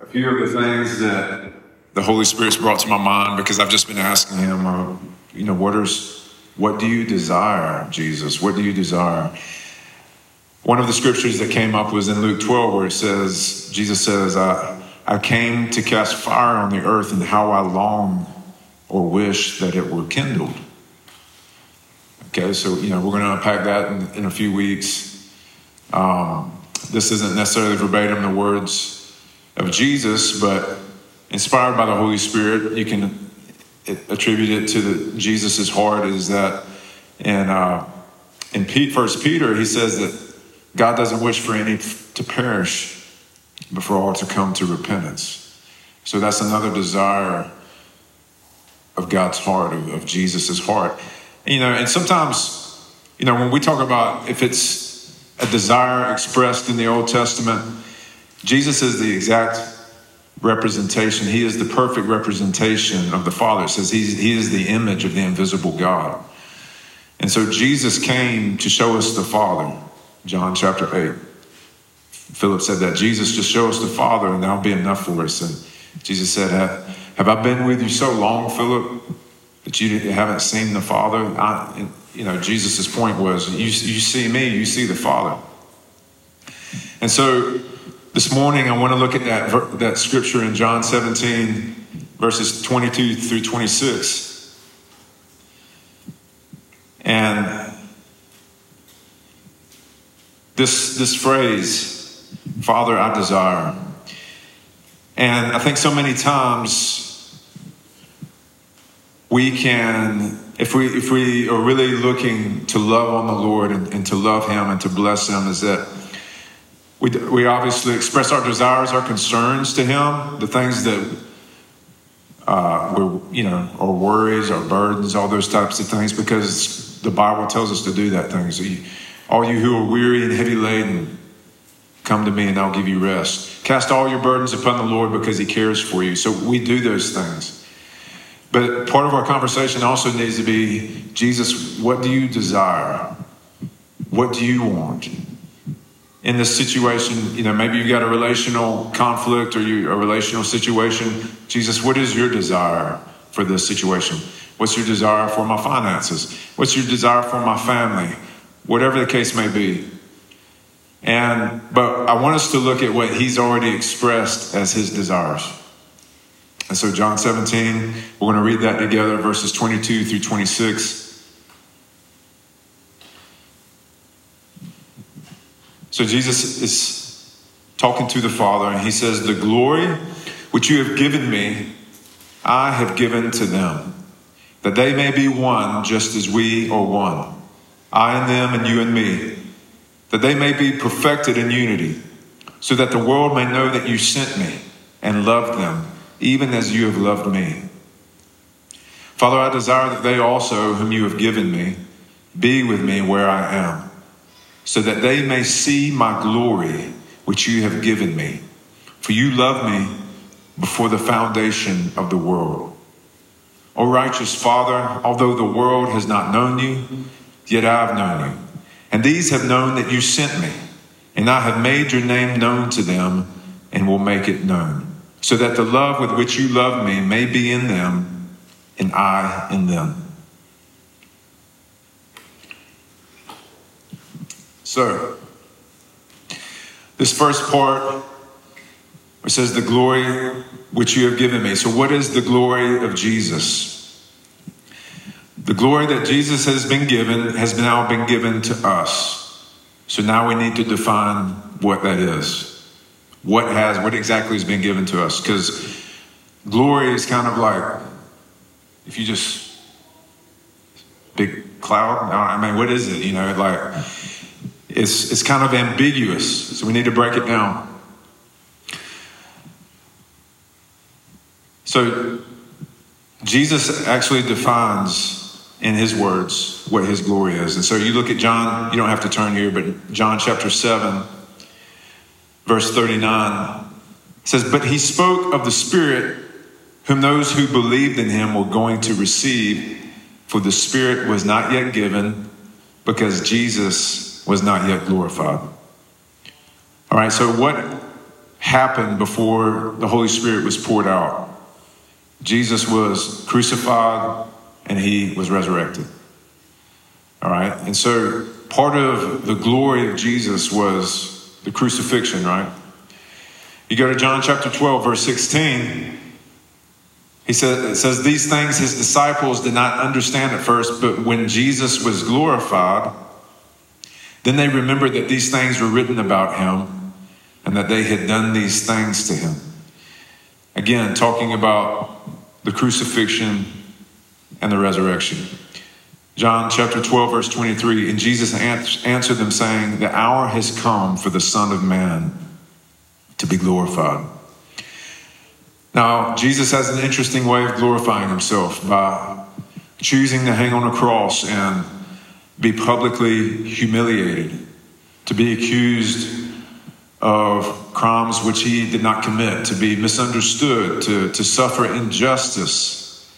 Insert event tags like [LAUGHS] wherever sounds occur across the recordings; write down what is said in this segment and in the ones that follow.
a few of the things that the Holy Spirit's brought to my mind because I've just been asking Him, uh, you know, what is, what do you desire, Jesus? What do you desire? One of the scriptures that came up was in Luke 12, where it says, Jesus says, I, I came to cast fire on the earth, and how I long or wish that it were kindled. Okay, so, you know, we're going to unpack that in, in a few weeks. Um, this isn't necessarily verbatim the words of Jesus, but inspired by the Holy Spirit, you can attribute it to the, Jesus's heart. Is that in uh, in Pete, First Peter, he says that God doesn't wish for any to perish, but for all to come to repentance. So that's another desire of God's heart, of, of Jesus's heart. You know, and sometimes, you know, when we talk about if it's a desire expressed in the Old Testament. Jesus is the exact representation. He is the perfect representation of the Father. It says he is the image of the invisible God. And so Jesus came to show us the Father, John chapter 8. Philip said that Jesus just show us the Father and that'll be enough for us. And Jesus said, Have, have I been with you so long, Philip, that you haven't seen the Father? I, you know, Jesus' point was, you, you see me, you see the Father. And so this morning, I want to look at that, that scripture in John 17, verses 22 through 26. And this, this phrase, Father, I desire. And I think so many times we can if we if we are really looking to love on the Lord and, and to love Him and to bless Him, is that we we obviously express our desires, our concerns to Him, the things that uh, we're you know our worries, our burdens, all those types of things, because the Bible tells us to do that thing. So, you, all you who are weary and heavy laden, come to me and I'll give you rest. Cast all your burdens upon the Lord because He cares for you. So we do those things. But part of our conversation also needs to be Jesus, what do you desire? What do you want? In this situation, you know, maybe you've got a relational conflict or you a relational situation. Jesus, what is your desire for this situation? What's your desire for my finances? What's your desire for my family? Whatever the case may be. And but I want us to look at what he's already expressed as his desires. And so, John 17, we're going to read that together, verses 22 through 26. So, Jesus is talking to the Father, and he says, The glory which you have given me, I have given to them, that they may be one just as we are one. I and them, and you and me, that they may be perfected in unity, so that the world may know that you sent me and loved them even as you have loved me. Father, I desire that they also, whom you have given me, be with me where I am, so that they may see my glory which you have given me. For you loved me before the foundation of the world. O righteous Father, although the world has not known you, yet I have known you. And these have known that you sent me, and I have made your name known to them and will make it known so that the love with which you love me may be in them and I in them. So, this first part it says, The glory which you have given me. So, what is the glory of Jesus? The glory that Jesus has been given has now been given to us. So now we need to define what that is what has what exactly has been given to us because glory is kind of like if you just big cloud i mean what is it you know like it's it's kind of ambiguous so we need to break it down. So jesus actually defines in his words what his glory is. And so you look at john you don't have to turn here but john chapter 7 verse 39 says, But he spoke of the Spirit whom those who believed in him were going to receive, for the Spirit was not yet given because Jesus was not yet glorified. All right, so what happened before the Holy Spirit was poured out. Jesus was crucified and he was resurrected. All right. And so part of the glory of Jesus was the crucifixion, right? You go to John chapter 12, verse 16. He says, it says, These things his disciples did not understand at first, but when Jesus was glorified, then they remembered that these things were written about him and that they had done these things to him. Again, talking about the crucifixion and the resurrection. John chapter 12, verse 23 And Jesus answered them, saying, The hour has come for the Son of Man to be glorified. Now, Jesus has an interesting way of glorifying himself by choosing to hang on a cross and be publicly humiliated, to be accused of crimes which he did not commit, to be misunderstood, to, to suffer injustice.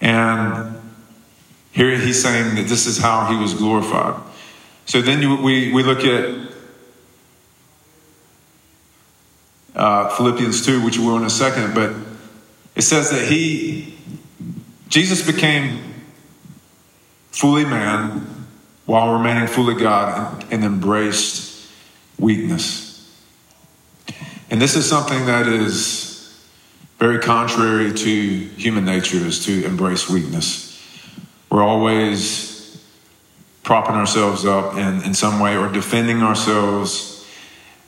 And here he's saying that this is how he was glorified. So then you, we, we look at uh, Philippians 2, which we'll in a second, but it says that he, Jesus became fully man while remaining fully God and, embraced weakness. And this is something that is very contrary to human nature is to embrace weakness. We're always propping ourselves up in, in some way or defending ourselves,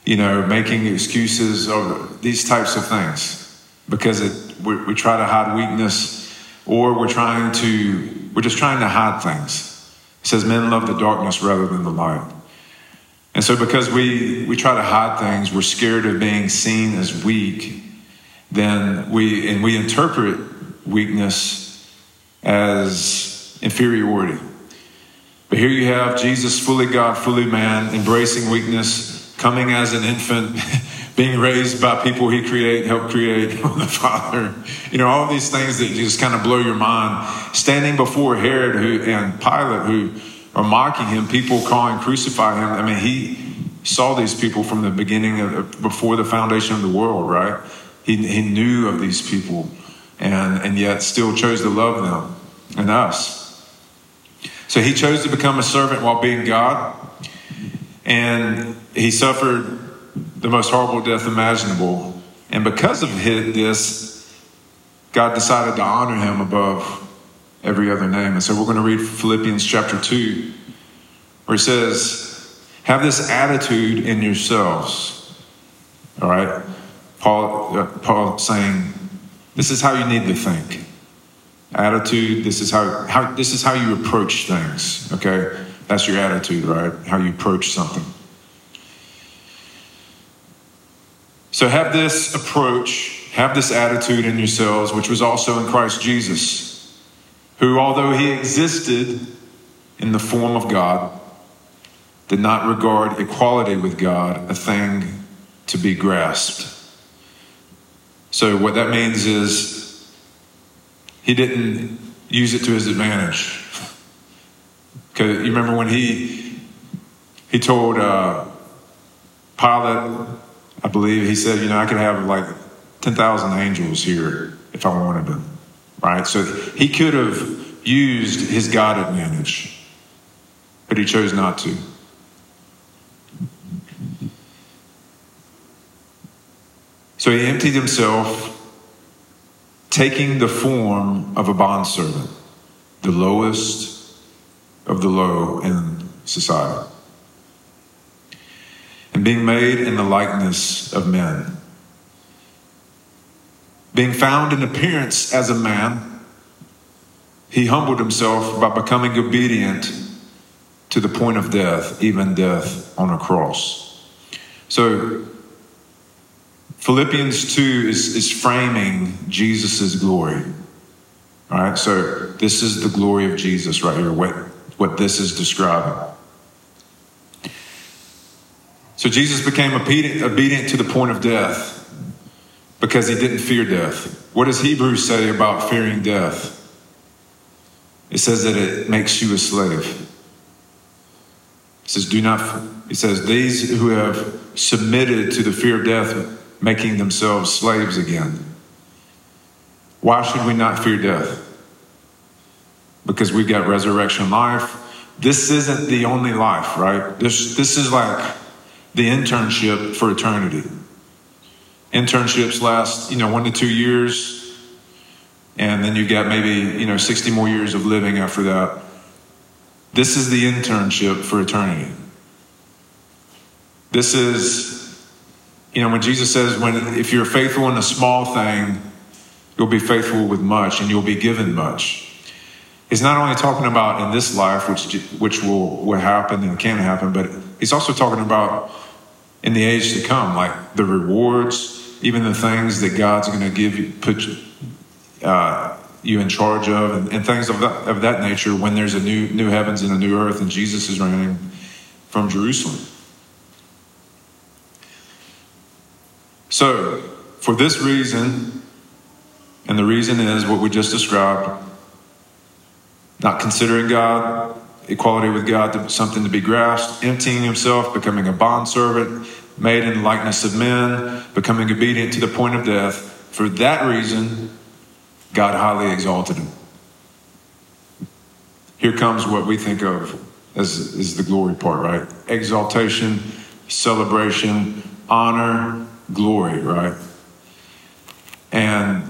you know, making excuses or these types of things because it, we, we try to hide weakness or we're trying to, we're just trying to hide things. It says men love the darkness rather than the light. And so because we, we try to hide things, we're scared of being seen as weak, then we, and we interpret weakness as inferiority. But here you have Jesus, fully God, fully man, embracing weakness, coming as an infant, [LAUGHS] being raised by people he create, helped create, [LAUGHS] the Father. You know, all these things that just kind of blow your mind. Standing before Herod who, and Pilate, who are mocking him, people calling, crucify him. I mean, he saw these people from the beginning of, before the foundation of the world, right? He, he knew of these people and, and yet still chose to love them and us. So he chose to become a servant while being God, and he suffered the most horrible death imaginable. And because of this, God decided to honor him above every other name. And so we're going to read Philippians chapter 2, where it says, Have this attitude in yourselves. All right? Paul, uh, Paul saying, This is how you need to think attitude. This is how, how this is how you approach things. Okay, that's your attitude, right? How you approach something. So have this approach, have this attitude in yourselves, which was also in Christ Jesus, who, although he existed in the form of God, did not regard equality with God a thing to be grasped. So, what that means is he didn't use it to his advantage. Because you remember when he he told uh, Pilate, I believe he said, you know, I could have like ten thousand angels here if I wanted them, right? So he could have used his God advantage, but he chose not to. So he emptied himself taking the form of a bondservant, the lowest of the low in society, being made in the likeness of men. Being found in appearance as a man, he humbled himself by becoming obedient to the point of death, even death on a cross. So, Philippians 2 is, is framing Jesus' glory. All right, so this is the glory of Jesus right here, what, what this is describing. So Jesus became obedient, to the point of death because he didn't fear death. What does Hebrews say about fearing death? It says that it makes you a slave. It says, do not, it says, these who have submitted to the fear of death, making themselves slaves again. Why should we not fear death? Because we've got resurrection life. This isn't the only life, right? This, this is like the internship for eternity. Internships last, you know, one to two years, and then you get maybe, you know, 60 more years of living after that. This is the internship for eternity. This is, you know, when Jesus says, when if you're faithful in a small thing, you'll be faithful with much and you'll be given much. He's not only talking about in this life, which which will, will happen and can happen, but he's also talking about in the age to come, like the rewards, even the things that God's going to give you, put uh, you in charge of, and, and things of that, of that nature when there's a new new heavens and a new earth, and Jesus is reigning from Jerusalem. So, for this reason, and the reason is what we just described not considering God, equality with God, something to be grasped, emptying himself, becoming a bondservant, made in the likeness of men, becoming obedient to the point of death. For that reason, God highly exalted him. Here comes what we think of as, as the glory part, right? Exaltation, celebration, honor, glory, right? And,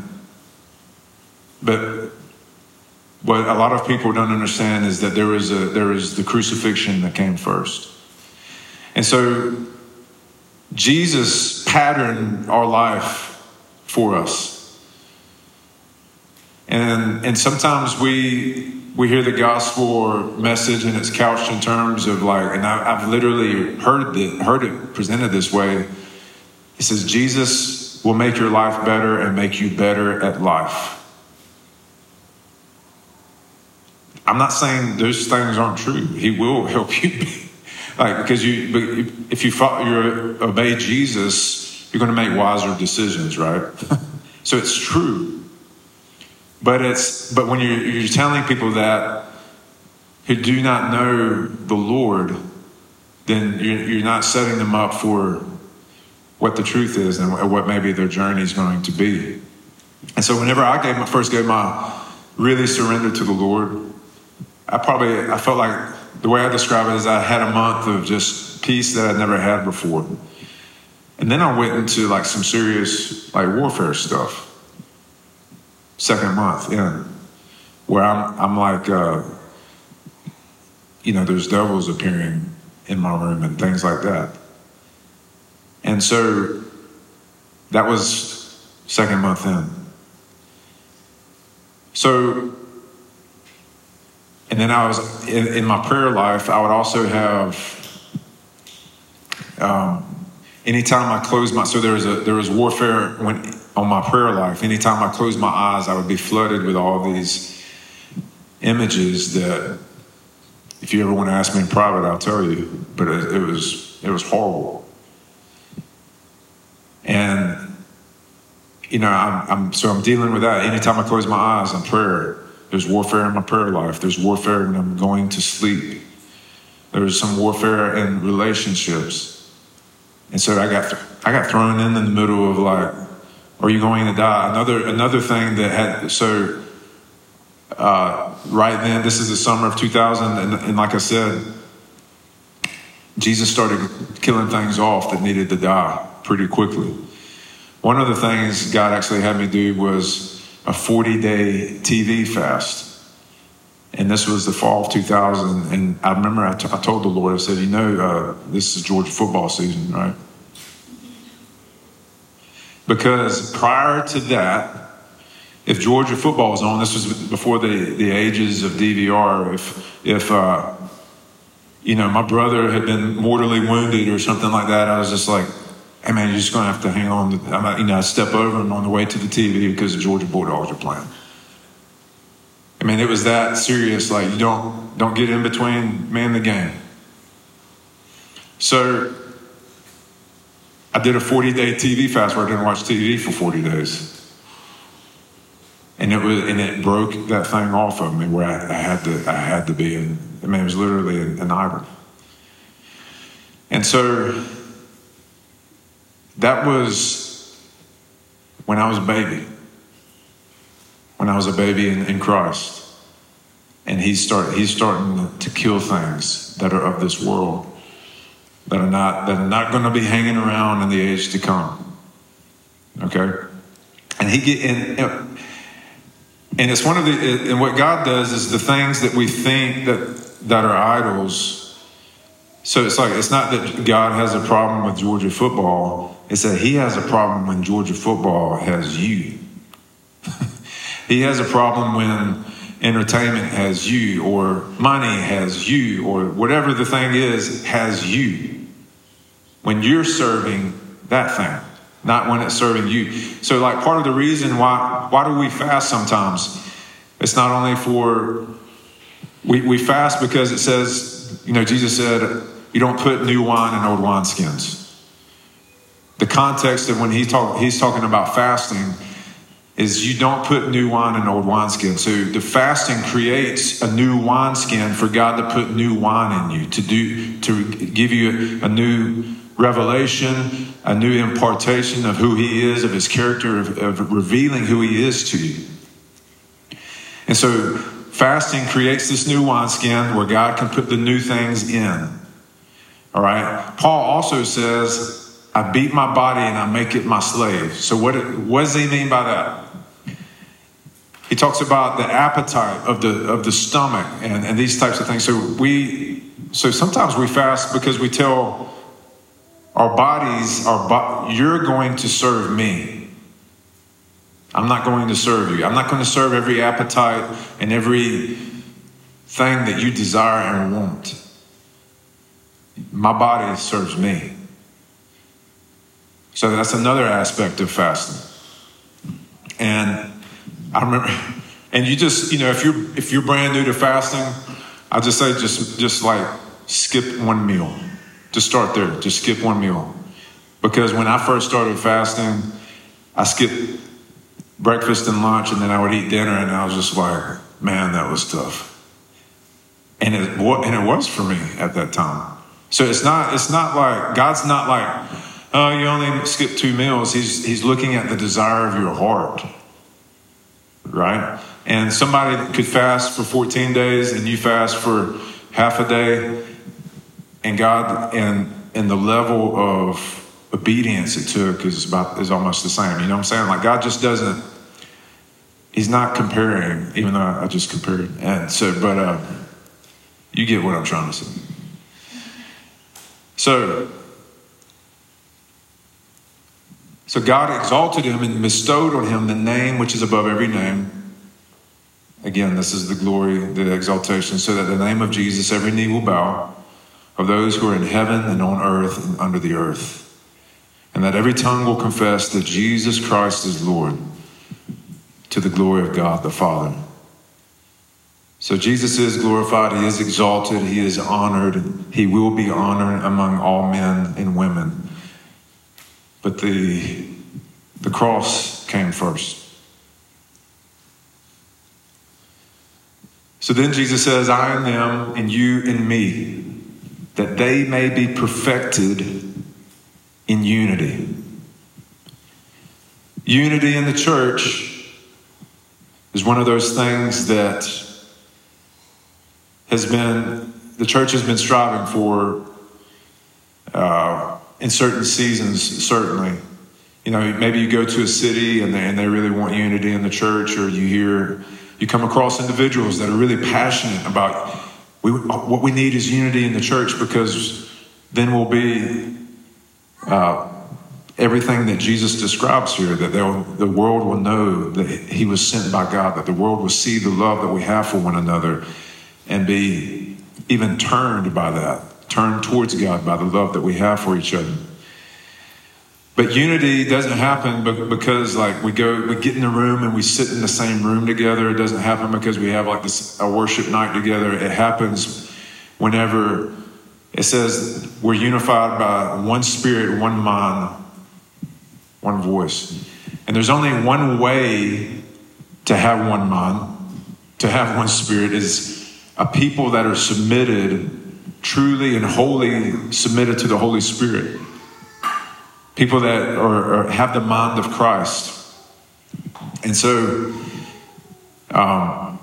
but what a lot of people don't understand is that there is a there is the crucifixion that came first. And so Jesus patterned our life for us. And, and sometimes we, we hear the gospel message and it's couched in terms of like, and I, have literally heard it, heard it presented this way. It says, Jesus will make your life better and make you better at life. I'm not saying those things aren't true. He will [LAUGHS] help you. Like, because you, if you, follow, you obey Jesus, you're going to make wiser decisions, right? [LAUGHS] so it's true. But it's but when you're, you're telling people that who do not know the Lord, then you're, you're not setting them up for what the truth is and what maybe their journey is going to be. And so whenever I gave my, first gave my really surrendered to the Lord, I probably I felt like the way I describe it is I had a month of just peace that I'd never had before. And then I went into like some serious like warfare stuff second month in, where I'm, I'm like, uh, you know, there's devils appearing in my room and things like that. And so that was second month in. So, and then I was in, in my prayer life, I would also have, um, anytime I closed my, so there was a, there was warfare when on my prayer life. Anytime I closed my eyes, I would be flooded with all these images that, if you ever want to ask me in private, I'll tell you. But it, it was it was horrible. And you know, I'm, I'm so I'm dealing with that. Anytime I close my eyes in prayer, there's warfare in my prayer life. There's warfare when I'm going to sleep. There's some warfare in relationships. And so I got I got thrown in in the middle of like are you going to die? Another another thing that had so uh, right then, this is the summer of 2000, and, and like I said, Jesus started killing things off that needed to die pretty quickly. One of the things God actually had me do was a 40 day TV fast. And this was the fall of 2000. And I remember I, t- I told the Lord, I said, You know, uh, this is Georgia football season, right? Because prior to that, if Georgia football was on, this was before the, the ages of DVR. If, if uh, you know, my brother had been mortally wounded or something like that, I was just like, hey man, you're just going to have to hang on. To, I'm, you know, I step over and on the way to the TV because the Georgia Bulldogs are playing. I mean, it was that serious. Like, you don't, don't get in between me and the game. So I did a 40 day TV fast where I didn't watch TV for 40 days. And it was, and it broke that thing off of me where I, I had to, I had to be in, I mean, it was literally an, an iron. And so that was when I was a baby. When I was a baby in, in Christ. And he's, start, he's starting to kill things that are of this world that are not that are not going to be hanging around in the age to come. Okay, and he get and and it's one of the and what God does is the things that we think that that are idols. So it's like it's not that God has a problem with Georgia football. It's that He has a problem when Georgia football has you. [LAUGHS] he has a problem when entertainment has you, or money has you, or whatever the thing is has you when you're serving that thing, not when it's serving you. So, like, part of the reason why why do we fast sometimes? It's not only for we, we fast because it says, you know, Jesus said, you don't put new wine in old wineskins. The context of when he talk, he's talking about fasting is you don't put new wine in old wineskins. So the fasting creates a new wineskin for God to put new wine in you, to do to give you a new revelation, a new impartation of who he is, of his character, of, of revealing who he is to you. And so fasting creates this new wineskin where God can put the new things in. All right. Paul also says, I beat my body and I make it my slave. So what, what does he mean by that? He talks about the appetite of the of the stomach and, and these types of things. So we so sometimes we fast because we tell our bodies are, bo- you're going to serve me. I'm not going to serve you. I'm not going to serve every appetite and every thing that you desire and want. My body serves me. So that's another aspect of fasting. And I remember, [LAUGHS] and you just, you know, if you're if you're brand new to fasting, I just say just just like skip one meal. Just start there. Just skip one meal. Because when I first started fasting, I skipped breakfast and lunch, and then I would eat dinner, and I was just like, man, that was tough. And it, and it was for me at that time. So it's not, it's not like, God's not like, oh, you only skip two meals. He's, he's looking at the desire of your heart, right? And somebody could fast for 14 days and you fast for half a day and God and and the level of obedience it took is about is almost the same. You know what I'm saying? Like God just doesn't. He's not comparing, even though I just compared. And so, but uh, you get what I'm trying to say. So, so God exalted him and bestowed on him the name which is above every name. Again, this is the glory, the exaltation, so that the name of Jesus every knee will bow of those who are in heaven and on earth and under the earth, and that every tongue will confess that Jesus Christ is Lord to the glory of God the Father. So Jesus is glorified, he is exalted, he is honored, he will be honored among all men and women. But the, the cross came first. So then Jesus says, I am them and you and me that they may be perfected in unity. Unity in the church is one of those things that has been, the church has been striving for uh, in certain seasons, certainly. You know, maybe you go to a city and they, and they really want unity in the church, or you hear, you come across individuals that are really passionate about we, what we need is unity in the church because then we'll be uh, everything that Jesus describes here, that the world will know that he was sent by God, that the world will see the love that we have for one another and be even turned by that, turned towards God by the love that we have for each other. But unity doesn't happen because like we go, we get in the room and we sit in the same room together. It doesn't happen because we have like this a worship night together. It happens whenever it says we're unified by one spirit, one mind, one voice. And there's only one way to have one mind, to have one spirit is a people that are submitted, truly and wholly submitted to the Holy Spirit. people that are, are, have the mind of Christ. And so, um,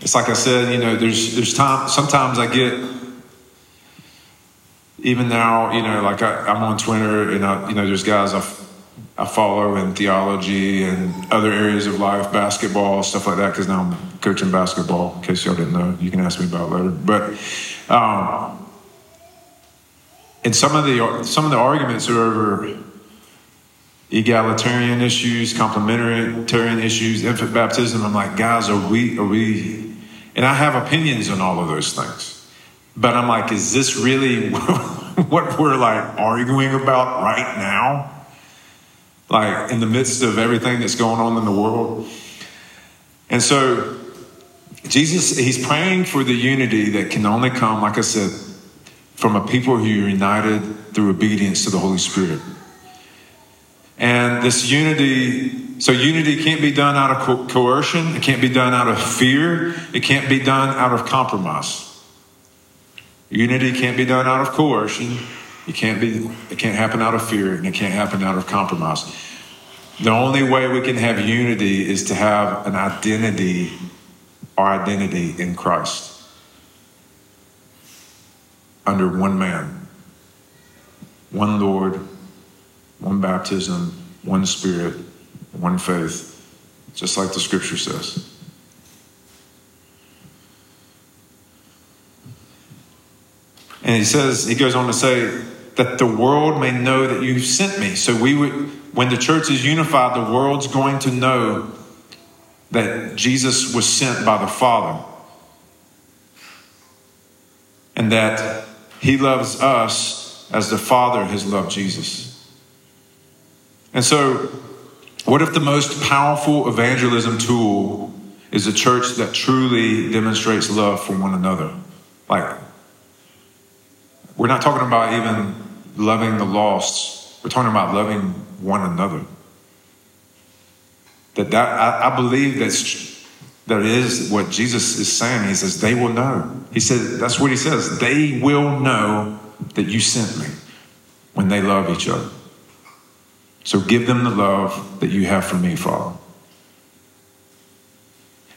it's like I said, you know, there's there's time. Sometimes I get, even now, you know, like I, am on Twitter, and I, you know, there's guys I, I follow in theology and other areas of life, basketball, stuff like that. Because now I'm coaching basketball. In case y'all didn't know, you can ask me about later. But um, and some of the some of the arguments are over egalitarian issues, complementarian issues, infant baptism. I'm like, guys, are we are we? And I have opinions on all of those things, but I'm like, is this really [LAUGHS] what we're like arguing about right now? Like in the midst of everything that's going on in the world, and so Jesus, he's praying for the unity that can only come, like I said, from a people who are united through obedience to the Holy Spirit. And this unity, so unity can't be done out of co- coercion, it can't be done out of fear, it can't be done out of compromise. Unity can't be done out of coercion, it can't be it can't happen out of fear, and it can't happen out of compromise. The only way we can have unity is to have an identity, our identity in Christ under one man, one Lord, one baptism, one Spirit, one faith, just like the scripture says. And he says, he goes on to say, that the world may know that you sent me. So we would, when the church is unified, the world's going to know that Jesus was sent by the Father. And that he loves us as the Father has loved Jesus. And so, what if the most powerful evangelism tool is a church that truly demonstrates love for one another? Like, we're not talking about even loving the lost, we're talking about loving one another. That, that I, I believe that's that is what Jesus is saying. He says, they will know. He said, that's what he says. They will know that you sent me when they love each other. So give them the love that you have for me, Father.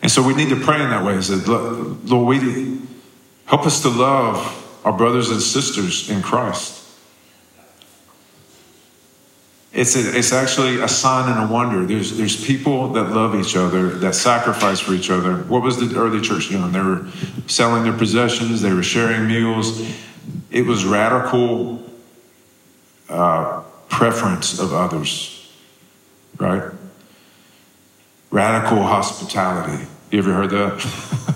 And so we need to pray in that way. He said, Lord, we help us to love our brothers and sisters in Christ. It's, a, it's actually a sign and a wonder. There's, there's people that love each other, that sacrifice for each other. What was the early church doing? They were selling their possessions, they were sharing meals. It was radical uh, preference of others, right? Radical hospitality. You ever heard that? [LAUGHS]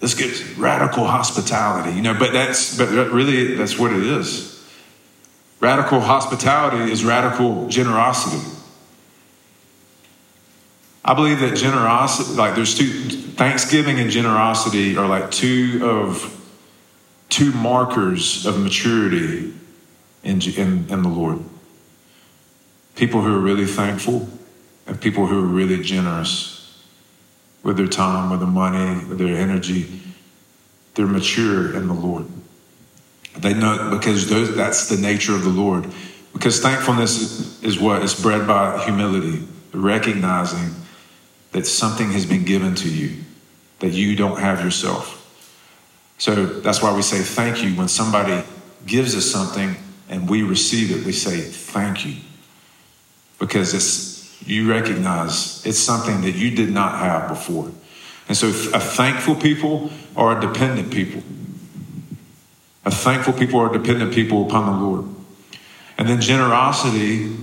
Let's get radical hospitality, you know, but that's, but really, that's what it is. Radical hospitality is radical generosity. I believe that generosity, like there's two, Thanksgiving and generosity are like two of, two markers of maturity in, in, in the Lord. People who are really thankful and people who are really generous with their time, with their money, with their energy. They're mature in the Lord. They know because those, that's the nature of the Lord. Because thankfulness is, what is bred by humility, recognizing that something has been given to you that you don't have yourself. So that's why we say thank you when somebody gives us something and we receive it. We say thank you because it's you recognize it's something that you did not have before. And so a thankful people are a dependent people. A thankful people are dependent people upon the Lord. And then generosity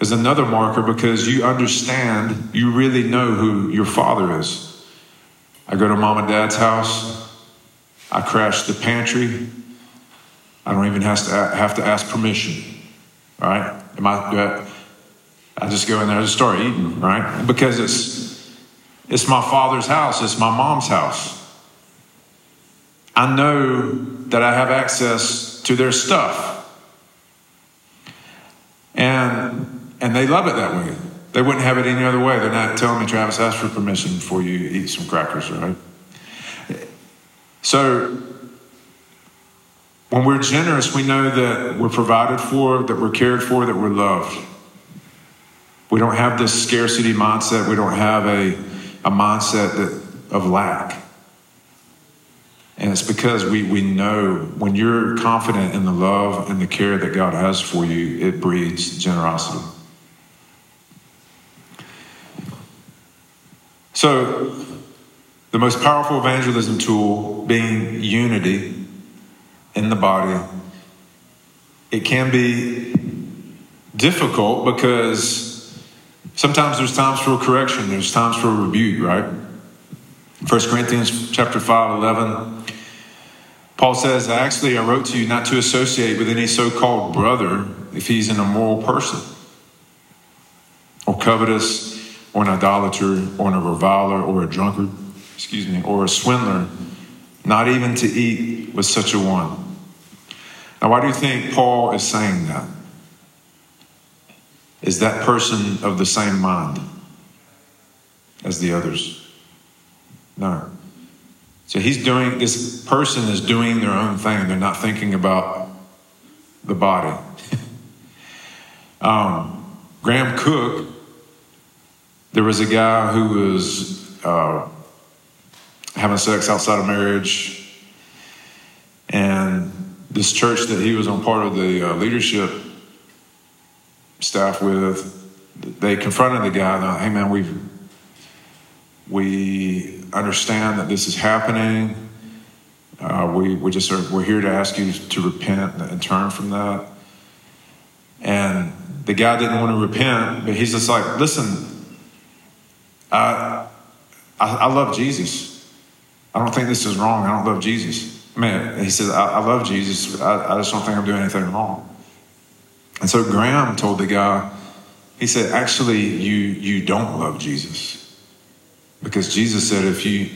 is another marker because you understand, you really know who your father is. I go to mom and dad's house, I crash the pantry. I don't even have to, have to ask permission, right? Am I, I, I just go in there and start eating, right? Because it's, it's my father's house, it's my mom's house. I know that I have access to their stuff. And, and they love it that way. They wouldn't have it any other way. They're not telling me, Travis, ask for permission before you eat some crackers, right? So When we're generous, we know that we're provided for, that we're cared for, that we're loved. We don't have this scarcity mindset. We don't have a, a mindset that, of lack. And it's because we, we know when you're confident in the love and the care that God has for you, it breeds generosity. So, the most powerful evangelism tool being unity in the body, it can be difficult because sometimes there's times for correction, there's times for rebuke, right? 1 Corinthians chapter 5, 11. Paul says, Actually, I wrote to you not to associate with any so called brother if he's an immoral person, or covetous, or an idolater, or a reviler, or a drunkard, excuse me, or a swindler, not even to eat with such a one. Now, why do you think Paul is saying that? Is that person of the same mind as the others? No. So he's doing, this person is doing their own thing. They're not thinking about the body. [LAUGHS] um, Graham Cooke, there was a guy who was uh, having sex outside of marriage, and this church that he was on part of the uh, leadership staff with, they confronted the guy. Like, hey man, we've we understand that this is happening. Uh, we, we just are, we're here to ask you to repent and turn from that. And the guy didn't want to repent, but he's just like, listen, I, I, I love Jesus. I don't think this is wrong. I don't love Jesus. I mean, he says, I, I love Jesus. I, I just don't think I'm doing anything wrong. And so Graham told the guy, he said, actually, you, you don't love Jesus. Because Jesus said, if you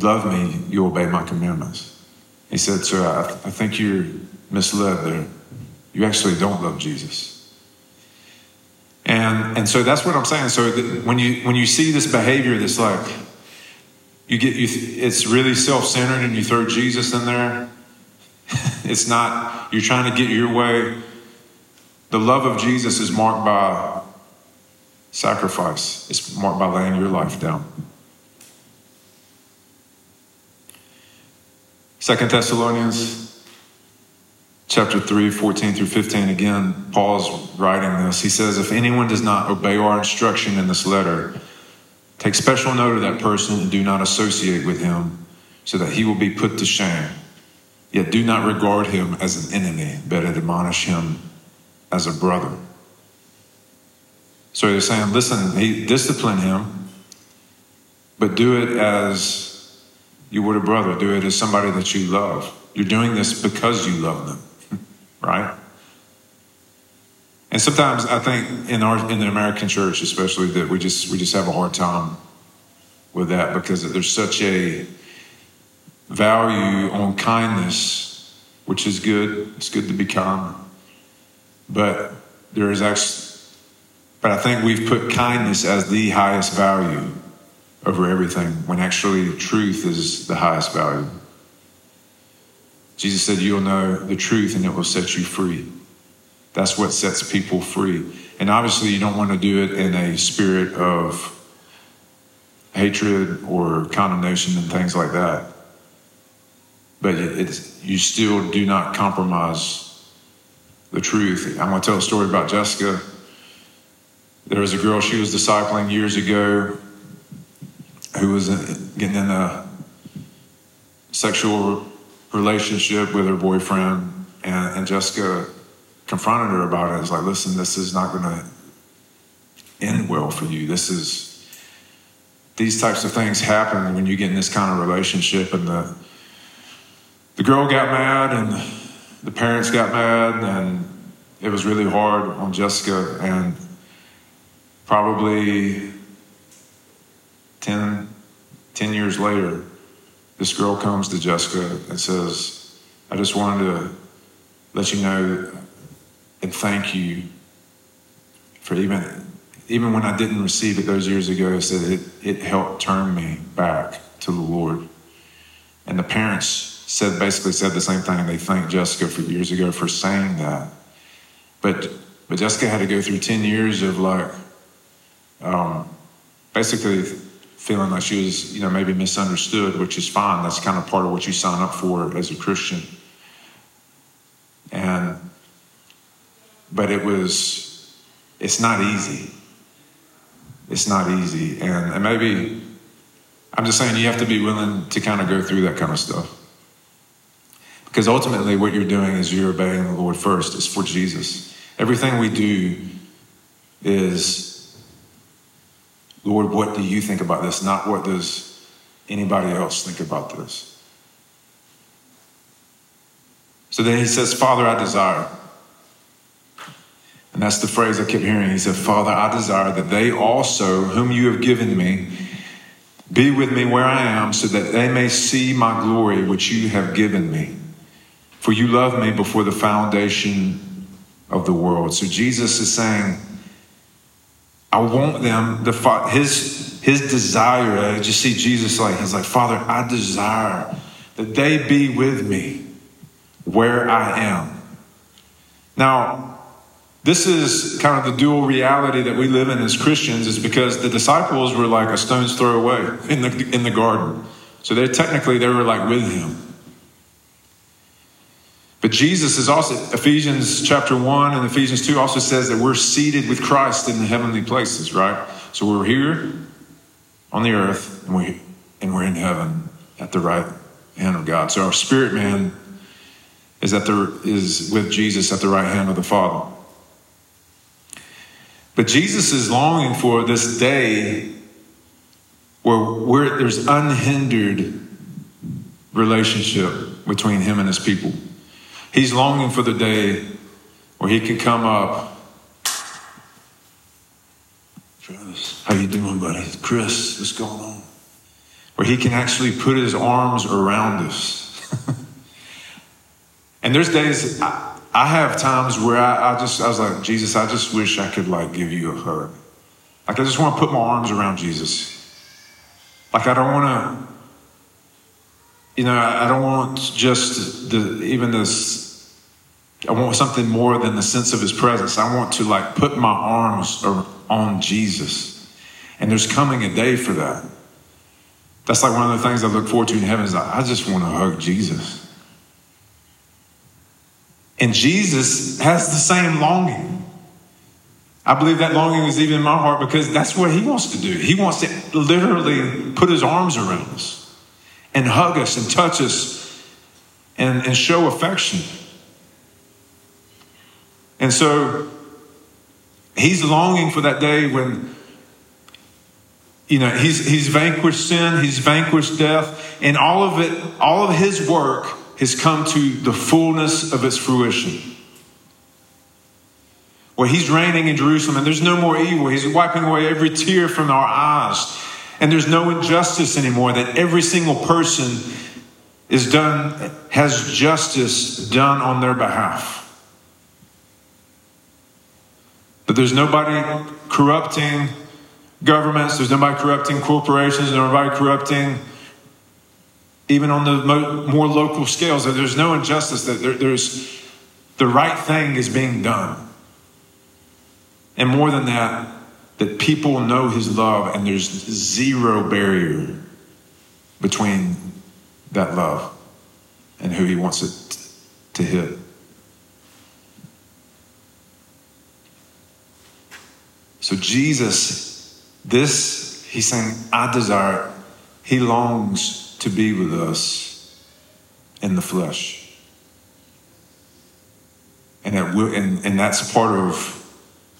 love me, you obey my commandments. He said, Sir, I, I think you're misled there. You actually don't love Jesus. And, and so that's what I'm saying. So when you, when you see this behavior that's like, you get, you, it's really self-centered and you throw Jesus in there. [LAUGHS] it's not, you're trying to get your way. The love of Jesus is marked by sacrifice. It's marked by laying your life down. Second Thessalonians chapter 3, 14 through 15. Again, Paul's writing this. He says, If anyone does not obey our instruction in this letter, take special note of that person and do not associate with him, so that he will be put to shame. Yet do not regard him as an enemy, but admonish him as a brother. So they're saying, listen, he discipline him, but do it as you would a brother. Do it as somebody that you love. You're doing this because you love them, [LAUGHS] right? And sometimes I think in our in the American church, especially, that we just we just have a hard time with that because there's such a value on kindness, which is good. It's good to be kind, but there is actually but I think we've put kindness as the highest value over everything when actually truth is the highest value. Jesus said, You'll know the truth and it will set you free. That's what sets people free. And obviously, you don't want to do it in a spirit of hatred or condemnation and things like that. But you still do not compromise the truth. I'm going to tell a story about Jessica. There was a girl she was discipling years ago who was uh, getting in a sexual relationship with her boyfriend, and, and Jessica confronted her about it. It's like, listen, this is not going to end well for you. This is these types of things happen when you get in this kind of relationship, and the the girl got mad, and the parents got mad, and it was really hard on Jessica and Probably 10, 10 years later, this girl comes to Jessica and says, I just wanted to let you know and thank you for even even when I didn't receive it those years ago, I said it, it helped turn me back to the Lord. And the parents said basically said the same thing. They thanked Jessica for years ago for saying that. But but Jessica had to go through 10 years of like um, basically feeling like she was, you know, maybe misunderstood, which is fine. That's kind of part of what you sign up for as a Christian. And but it was it's not easy. It's not easy. And, and maybe I'm just saying you have to be willing to kind of go through that kind of stuff. Because ultimately, what you're doing is you're obeying the Lord first. It's for Jesus. Everything we do is, Lord, what do you think about this? Not what does anybody else think about this. So then he says, Father, I desire. And that's the phrase I kept hearing. He said, Father, I desire that they also, whom you have given me, be with me where I am, so that they may see my glory which you have given me. For you loved me before the foundation of the world. So Jesus is saying, I want them, the his his desire, I just see Jesus like, he's like, Father, I desire that they be with me where I am. Now, this is kind of the dual reality that we live in as Christians, is because the disciples were like a stone's throw away in the, in the garden. So they technically they were like with him. But Jesus is also, Ephesians chapter 1 and Ephesians 2 also says that we're seated with Christ in the heavenly places, right? So we're here on the earth and, we, and we're in heaven at the right hand of God. So our spirit man is, at the, is with Jesus at the right hand of the Father. But Jesus is longing for this day where, where there's unhindered relationship between him and his people. He's longing for the day where he can come up. Travis, how you doing, buddy? Chris, what's going on? Where he can actually put his arms around us. [LAUGHS] and there's days I, I have times where I, I, just I was like, Jesus, I just wish I could like give you a hug. Like I just want to put my arms around Jesus. Like I don't want to, you know, I don't want just the even this. I want something more than the sense of His presence. I want to like put my arms on Jesus, and there's coming a day for that. That's like one of the things I look forward to in heaven. Is I just want to hug Jesus. And Jesus has the same longing. I believe that longing is even in my heart because that's what he wants to do. He wants to literally put his arms around us and hug us and touch us and, and show affection. And so he's longing for that day when you know he's he's vanquished sin, he's vanquished death, and all of it, all of his work has come to the fullness of its fruition. Where he's reigning in Jerusalem and there's no more evil. He's wiping away every tear from our eyes. And there's no injustice anymore, that every single person is done, has justice done on their behalf. That there's nobody corrupting governments, there's nobody corrupting corporations, there's nobody corrupting even on the more local scales, that there's no injustice, that there, there's the right thing is being done. And more than that, that people know his love and there's zero barrier between that love and who he wants it to hit. So, Jesus, this, he's saying, I desire, he longs to be with us in the flesh. And, and, and that's part of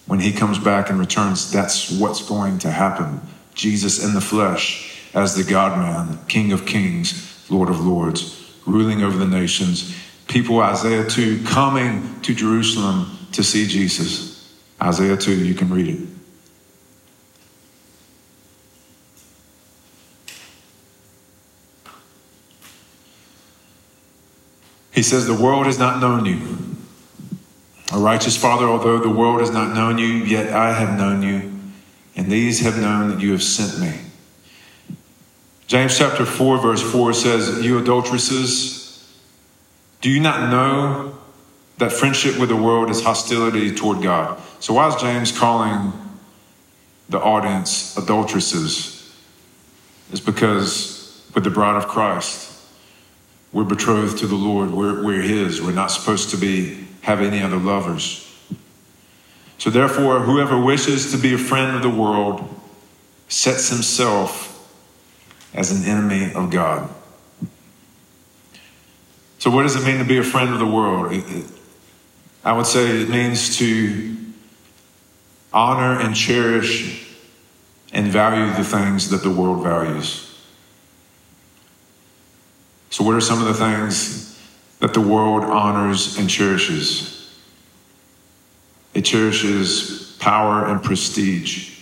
when he comes back and returns, that's what's going to happen. Jesus in the flesh as the God man, King of kings, Lord of lords, ruling over the nations. People, Isaiah 2, coming to Jerusalem to see Jesus. Isaiah 2, you can read it. He says, The world has not known you. A righteous Father, although the world has not known you, yet I have known you, and these have known that you have sent me. James chapter 4, verse 4 says, You adulteresses, Do you not know that friendship with the world is hostility toward God? So, why is James calling the audience adulteresses? It's because with the bride of Christ, we're betrothed to the Lord. We're, we're His. We're not supposed to be have any other lovers. So, therefore, whoever wishes to be a friend of the world sets himself as an enemy of God. So, what does it mean to be a friend of the world? It, it, I would say it means to honor and cherish and value the things that the world values. So, what are some of the things that the world honors and cherishes? It cherishes power and prestige,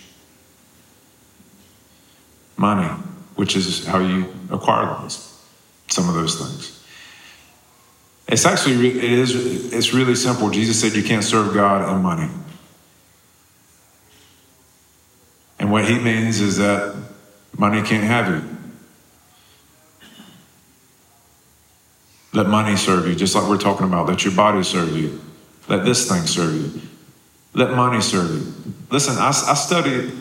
money, which is how you acquire those, some of those things. It's actually it is it's really simple. Jesus said you can't serve God and money. And what he means is that money can't have you. Let money serve you, just like we're talking about. Let your body serve you. Let this thing serve you. Let money serve you. Listen, I, I study,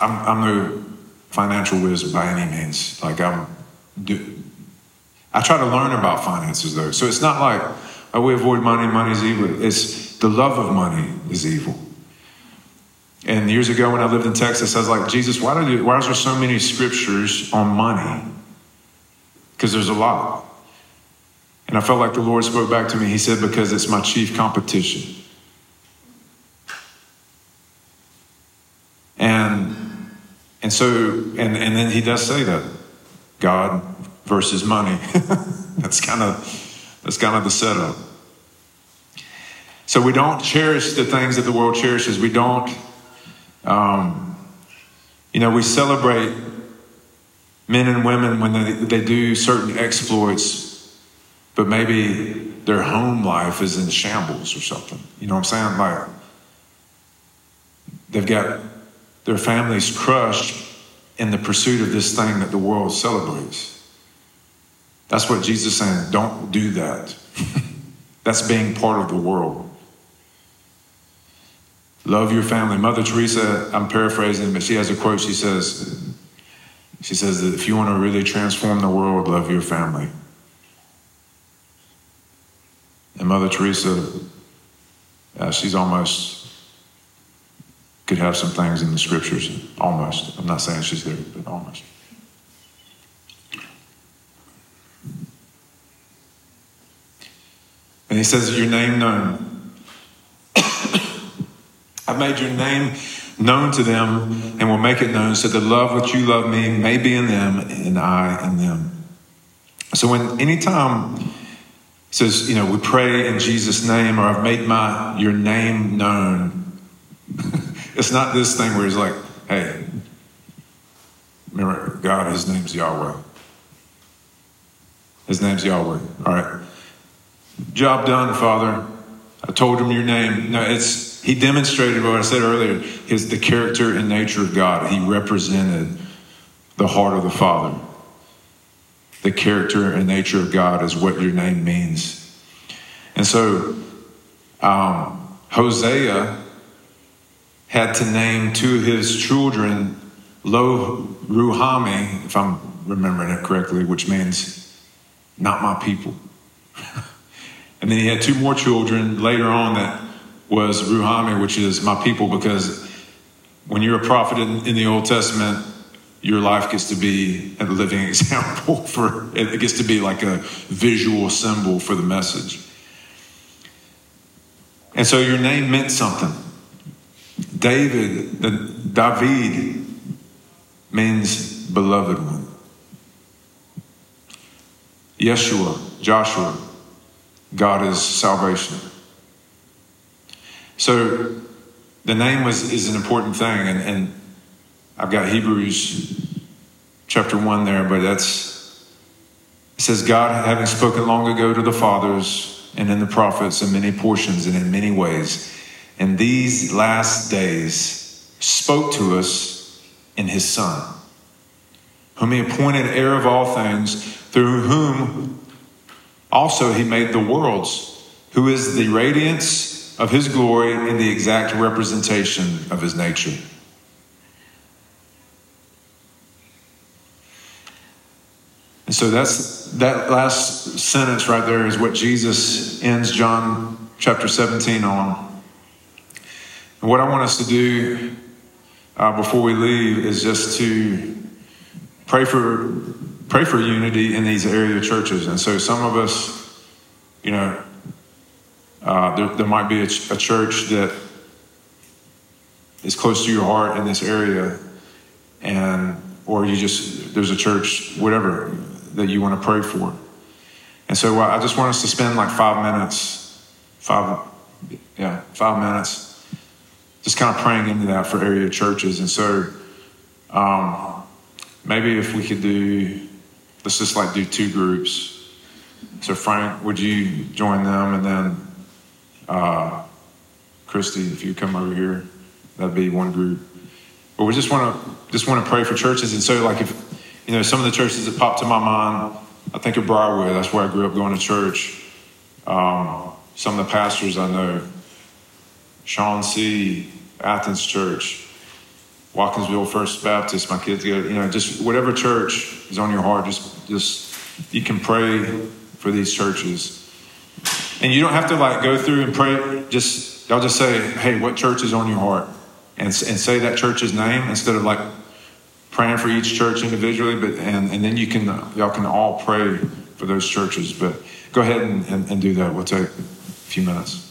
I'm, I'm no financial wizard by any means. Like, I'm, do, I try to learn about finances though. So it's not like, oh, we avoid money, money's evil. It's the love of money is evil. And years ago when I lived in Texas, I was like, Jesus, why, do why is there so many scriptures on money? Because there's a lot. And I felt like the Lord spoke back to me. He said, because it's my chief competition. And and so and, and then he does say that. God versus money. [LAUGHS] that's kind of that's kind of the setup. So we don't cherish the things that the world cherishes. We don't, um, you know, we celebrate men and women when they, they do certain exploits, but maybe their home life is in shambles or something. You know what I'm saying? Like they've got their families crushed in the pursuit of this thing that the world celebrates. That's what Jesus is saying. Don't do that. [LAUGHS] That's being part of the world. Love your family. Mother Teresa, I'm paraphrasing, but she has a quote. She says, she says that if you want to really transform the world, love your family. And Mother Teresa, uh, she's almost could have some things in the scriptures. Almost. I'm not saying she's there, but almost. And he says, Your name known. I've made your name known to them and will make it known so the love which you love me may be in them and I in them. So when anytime it says, you know, we pray in Jesus' name or I've made my your name known, [LAUGHS] it's not this thing where he's like, hey, remember God, his name's Yahweh. His name's Yahweh. All right. Job done, Father. I told him your name. No, it's he demonstrated what I said earlier, his the character and nature of God. He represented the heart of the Father. The character and nature of God is what your name means. And so um, Hosea had to name two of his children Lo Ruhami, if I'm remembering it correctly, which means not my people. [LAUGHS] And then he had two more children later on that was Ruhami, which is my people, because when you're a prophet in, in the Old Testament, your life gets to be a living [LAUGHS] example for it gets to be like a visual symbol for the message. And so your name meant something. David, the David means beloved one. Yeshua, Joshua, God is salvation. So the name was, is an important thing, and, and I've got Hebrews chapter 1 there, but that's, it says, God, having spoken long ago to the fathers and in the prophets in many portions and in many ways, in these last days spoke to us in his Son, whom he appointed heir of all things, through whom Also, he made the worlds, who is the radiance of his glory and the exact representation of his nature. And so that's that last sentence right there is what Jesus ends John chapter 17 on. And what I want us to do uh, before we leave is just to pray for pray for unity in these area churches. And so some of us, you know, uh, there, there, might be a, ch- a church that is close to your heart in this area, and or you just there's a church whatever that you want to pray for. And so I just want us to spend like five minutes, five, yeah, five minutes, just kind of praying into that for area churches. And so um, maybe if we could do, let's just like do two groups. So Frank, would you join them, and then uh, Christy, if you come over here, that'd be one group. But we just want to just want to pray for churches, and so like if you know, some of the churches that popped to my mind, I think of Briarwood. That's where I grew up going to church. Um, some of the pastors I know, Sean C., Athens Church, Watkinsville First Baptist. My kids go, you know, just whatever church is on your heart. Just, just you can pray for these churches, and you don't have to like go through and pray. Just I'll just say, hey, what church is on your heart, and and say that church's name instead of like praying for each church individually, but and, and then you can y'all can all pray for those churches. But go ahead and, and, and do that. We'll take a few minutes.